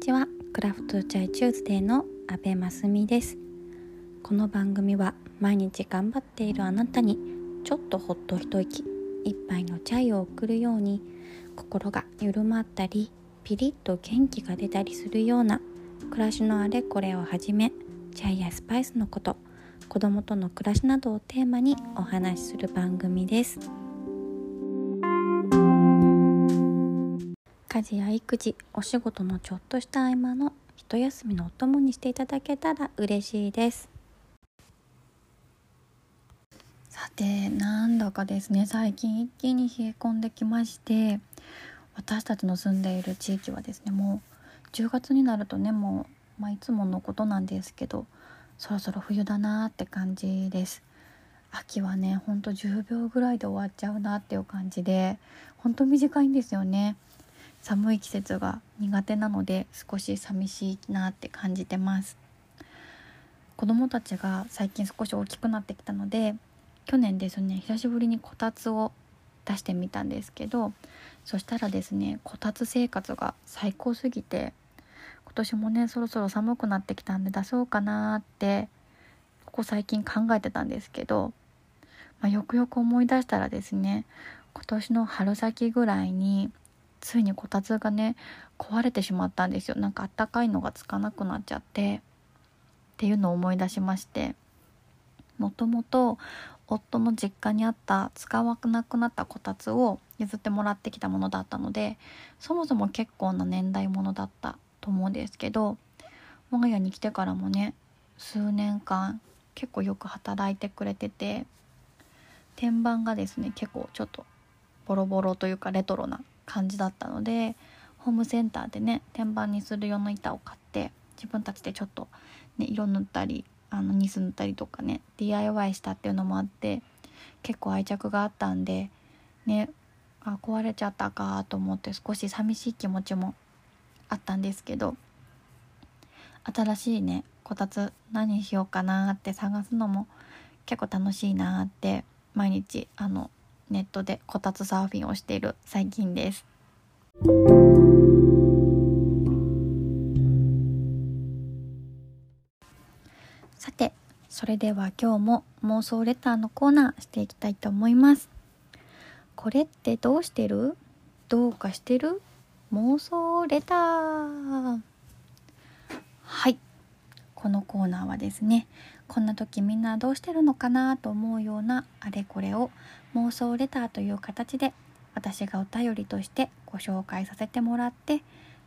ちは。クラフトチャイチューズデーの阿部真澄です。この番組は毎日頑張っているあなたにちょっとほっと一息一杯のチャイを送るように心が緩まったりピリッと元気が出たりするような暮らしのあれこれをはじめチャイやスパイスのこと子供との暮らしなどをテーマにお話しする番組です。家事や育児お仕事のちょっとした合間の一休みのお供にしていただけたら嬉しいです。さてなんだかですね最近一気に冷え込んできまして私たちの住んでいる地域はですねもう10月になるとねもう、まあ、いつものことなんですけどそろそろ冬だなって感じです。秋はねほんと10秒ぐらいで終わっちゃうなっていう感じでほんと短いんですよね。寒い季節が苦手なので少し寂しいなって感じてます。子供たちが最近少し大きくなってきたので去年ですね久しぶりにこたつを出してみたんですけどそしたらですねこたつ生活が最高すぎて今年もねそろそろ寒くなってきたんで出そうかなってここ最近考えてたんですけど、まあ、よくよく思い出したらですね今年の春先ぐらいについにこたつがね壊れてしまったんですよ。なんかあったかいのがつかなくなっちゃって。っていうのを思い出しまして。もともと夫の実家にあった使わなくなったこたつを譲ってもらってきたものだったのでそもそも結構な年代ものだったと思うんですけど我が家に来てからもね数年間結構よく働いてくれてて天板がですね結構ちょっとボロボロというかレトロな感じだったのでホームセンターでね天板にする用の板を買って自分たちでちょっと、ね、色塗ったりあのニス塗ったりとかね DIY したっていうのもあって結構愛着があったんでねあ壊れちゃったかと思って少し寂しい気持ちもあったんですけど新しいねこたつ何しようかなって探すのも結構楽しいなって毎日あのネットでこたつサーフィンをしている最近です。さてそれでは今日も妄想レターのコーナーしていきたいと思います。これってどうしてる？どうかしてる？妄想レターはいこのコーナーはですねこんな時みんなどうしてるのかなと思うようなあれこれを妄想レターという形で私がお便りとしてご紹介させてもらって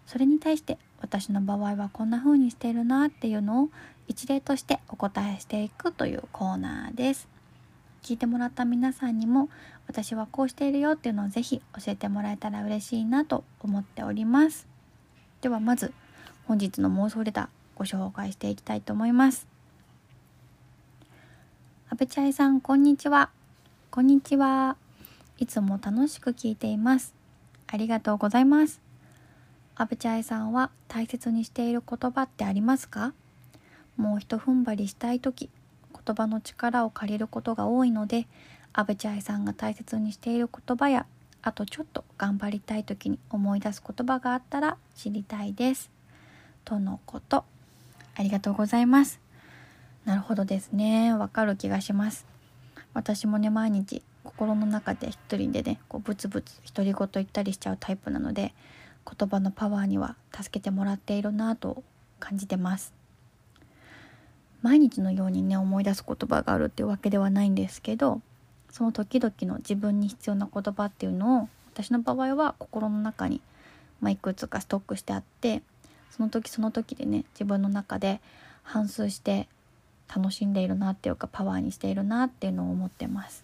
それに対して私の場合はこんな風にしてるなっていうのを一例としてお答えしていくというコーナーです。聞いてもらった皆さんにも私はこうしているよっていうのをぜひ教えてもらえたら嬉しいなと思っております。ではまず本日の妄想レターご紹介していきたいと思います。阿部ちゃいさんこんにちは。こんにちはいつも楽しく聞いていますありがとうございます阿部ちゃいさんは大切にしている言葉ってありますか？もうひと踏ん張りしたい時言葉の力を借りることが多いのでアブチャイさんが大切にしている言葉やあとちょっと頑張りたい時に思い出す言葉があったら知りたいです。とのことありがとうございます。なるほどですねわかる気がします。私もね毎日心の中で一人でねこうブツブツ独り言言ったりしちゃうタイプなので言葉のパワーには助けてもらっているなと感じてます。毎日のようにね思い出す言葉があるっていうわけではないんですけどその時々の自分に必要な言葉っていうのを私の場合は心の中に、まあ、いくつかストックしてあってその時その時でね自分の中で反芻して楽しんでいるなっていうかパワーにしているなっていうのを思ってます。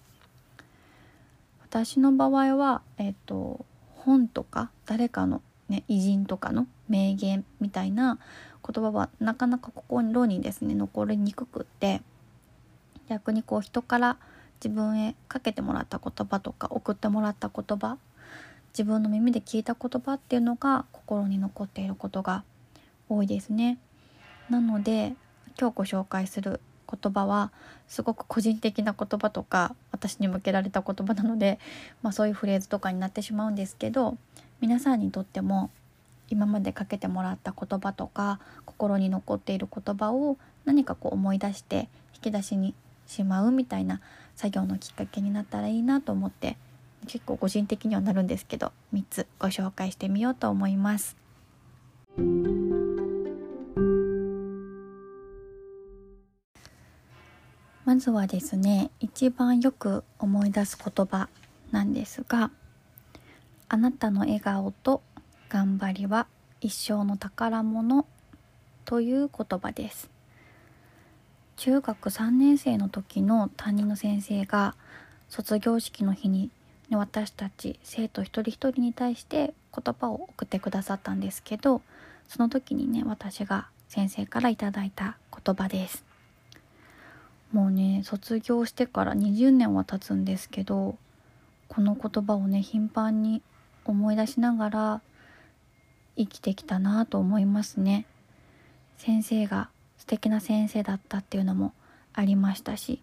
私の場合は、えっ、と本とか誰かの、ね、偉人とかの名言みたいな言葉はなかなか心にですね残りにくくって逆にこう人から自分へかけてもらった言葉とか送ってもらった言葉自分の耳で聞いた言葉っていうのが心に残っていることが多いですね。なので今日ご紹介する言葉はすごく個人的な言葉とか私に向けられた言葉なので、まあ、そういうフレーズとかになってしまうんですけど皆さんにとっても今までかけてもらった言葉とか心に残っている言葉を何かこう思い出して引き出しにしまうみたいな作業のきっかけになったらいいなと思って結構個人的にはなるんですけど3つご紹介してみようと思います。まずはですね一番よく思い出す言葉なんですが「あなたの笑顔と頑張りは一生の宝物」という言葉です。中学3年生の時の担任の先生が卒業式の日に私たち生徒一人一人に対して言葉を送ってくださったんですけどその時にね私が先生から頂いた言葉です。もうね卒業してから20年は経つんですけどこの言葉をね頻繁に思い出しながら生きてきたなと思いますね。先生が素敵な先生だったっていうのもありましたし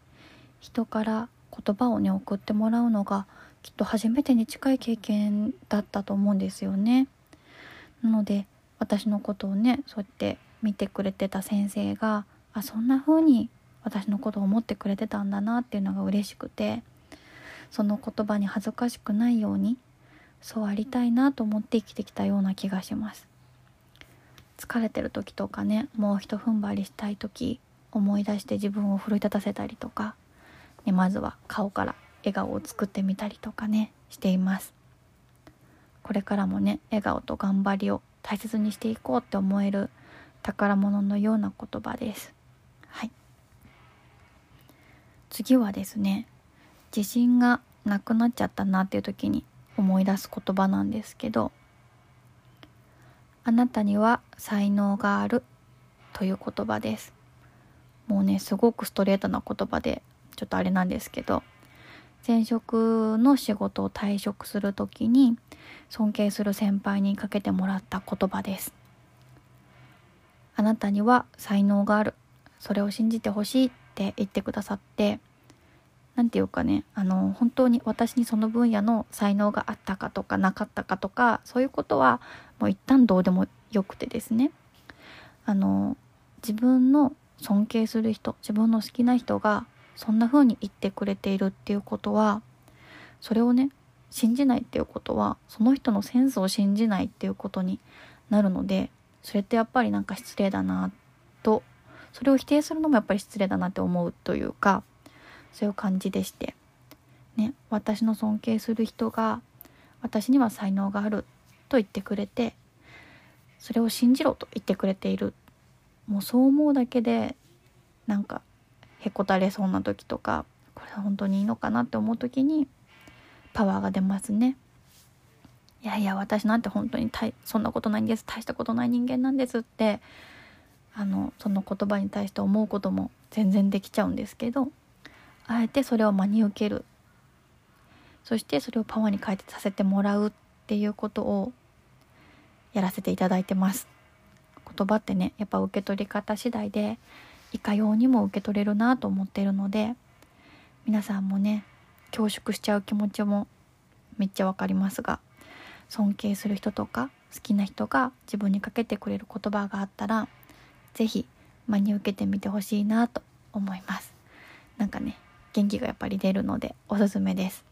人から言葉をね送ってもらうのがきっと初めてに近い経験だったと思うんですよね。なので私のことをねそうやって見てくれてた先生があそんな風に私のことを思ってくれてたんだなっていうのが嬉しくてその言葉に恥ずかしくないようにそうありたいなと思って生きてきたような気がします。疲れてる時とかねもうひと踏ん張りしたい時思い出して自分を奮い立たせたりとか、ね、まずは顔から笑顔を作ってみたりとかねしています。これからもね笑顔と頑張りを大切にしていこうって思える宝物のような言葉です。次はですね自信がなくなっちゃったなっていう時に思い出す言葉なんですけど「あなたには才能がある」という言葉です。もうねすごくストレートな言葉でちょっとあれなんですけど前職の仕事を退職する時に尊敬する先輩にかけてもらった言葉です。あなたには才能がある。それを信じてほしいって言ってくださって何て言うかねあの本当に私にその分野の才能があったかとかなかったかとかそういうことはもう一旦どうでもよくてですね。あの自分の尊敬する人自分の好きな人がそんな風に言ってくれているっていうことはそれをね信じないっていうことはその人のセンスを信じないっていうことになるのでそれってやっぱりなんか失礼だなとそれを否定するのもやっぱり失礼だなって思うというかそういう感じでしてね私の尊敬する人が私には才能があると言ってくれてそれを信じろと言ってくれているもうそう思うだけでなんかへこたれそうな時とかこれは本当にいいのかなって思う時にパワーが出ますね。いやいや私なんて本当にたいそんなことないんです大したことない人間なんですってあのその言葉に対して思うことも全然できちゃうんですけどあえてそれを真に受ける。そしてそれをパワーに変えてさせてもらうっていうことをやらせていただいてます。言葉ってねやっぱ受け取り方次第でいかようにも受け取れるなと思っているので皆さんもね恐縮しちゃう気持ちもめっちゃわかりますが尊敬する人とか好きな人が自分にかけてくれる言葉があったら是非真に受けてみてほしいなと思います。なんかね元気がやっぱり出るのでおすすめです。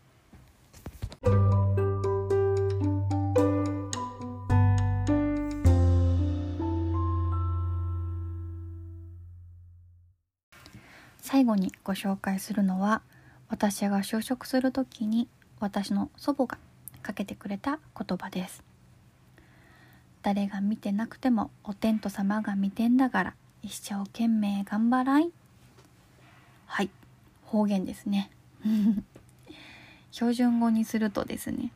最後にご紹介するのは私が就職する時に私の祖母がかけてくれた言葉です。誰が見てなくてもお天道様が見てんだから一生懸命頑張らいはい。方言ですね 標準語にするとですね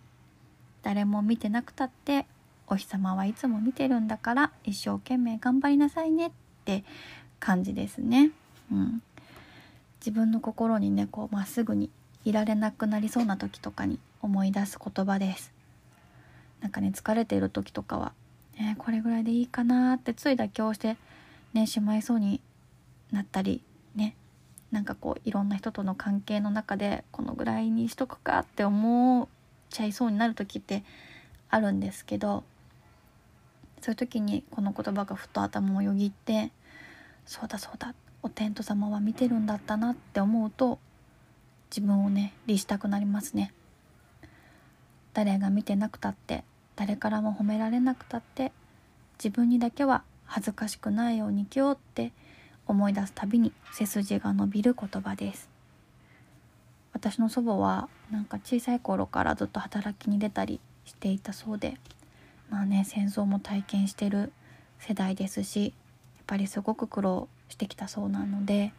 誰も見てなくたってお日様はいつも見てるんだから一生懸命頑張りなさいねって感じですね。うん、自分の心にねこうまっすぐにいられなくなりそうな時とかに思い出す言葉です。なんかね疲れている時とかは、えー、これぐらいでいいかなってつい妥協してねしまいそうになったりねなんかこういろんな人との関係の中でこのぐらいにしとくかって思っちゃいそうになる時ってあるんですけどそういう時にこの言葉がふと頭をよぎってそうだそうだお天道様は見てるんだったなって思うと自分をね律したくなりますね。誰が見てなくたって誰からも褒められなくたって自分にだけは恥ずかしくないように生きようって思い出すたびに背筋が伸びる言葉です。私の祖母はなんか小さい頃からずっと働きに出たりしていたそうでまあね戦争も体験してる世代ですしやっぱりすごく苦労してきたそうなので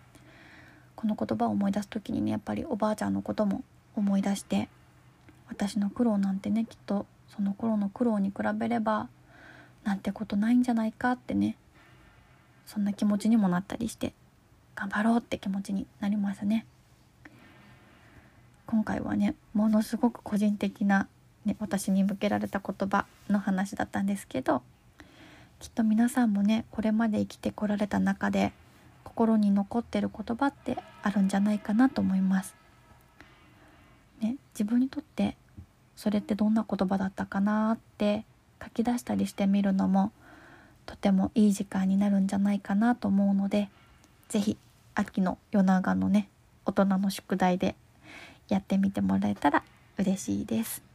この言葉を思い出す時にねやっぱりおばあちゃんのことも思い出して私の苦労なんてねきっとその頃の苦労に比べればなんてことないんじゃないかってねそんな気持ちにもなったりして頑張ろうって気持ちになりますね今回はねものすごく個人的な、ね、私に向けられた言葉の話だったんですけどきっと皆さんもねこれまで生きてこられた中で心に残ってる言葉ってあるんじゃないかなと思います。ね、自分にとってそれってどんな言葉だったかなって書き出したりしてみるのもとてもいい時間になるんじゃないかなと思うので是非秋の夜長のね大人の宿題でやってみてもらえたら嬉しいです。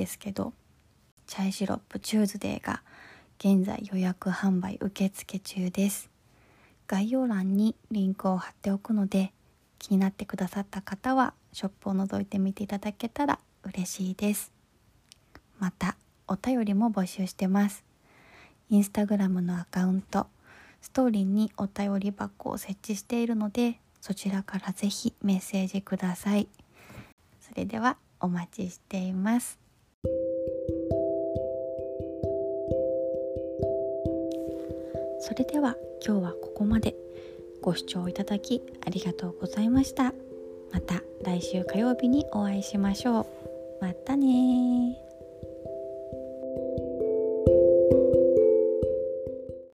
ですけどチャイシロップチューズデーが現在予約販売受付中です。概要欄にリンクを貼っておくので気になってくださった方はショップを覗いてみていただけたら嬉しいです。またお便りも募集してます。インスタグラムのアカウントストーリーにお便り箱を設置しているのでそちらからぜひメッセージください。それではお待ちしています。それでは今日はここまで。ご視聴いただきありがとうございました。また来週火曜日にお会いしましょう。またね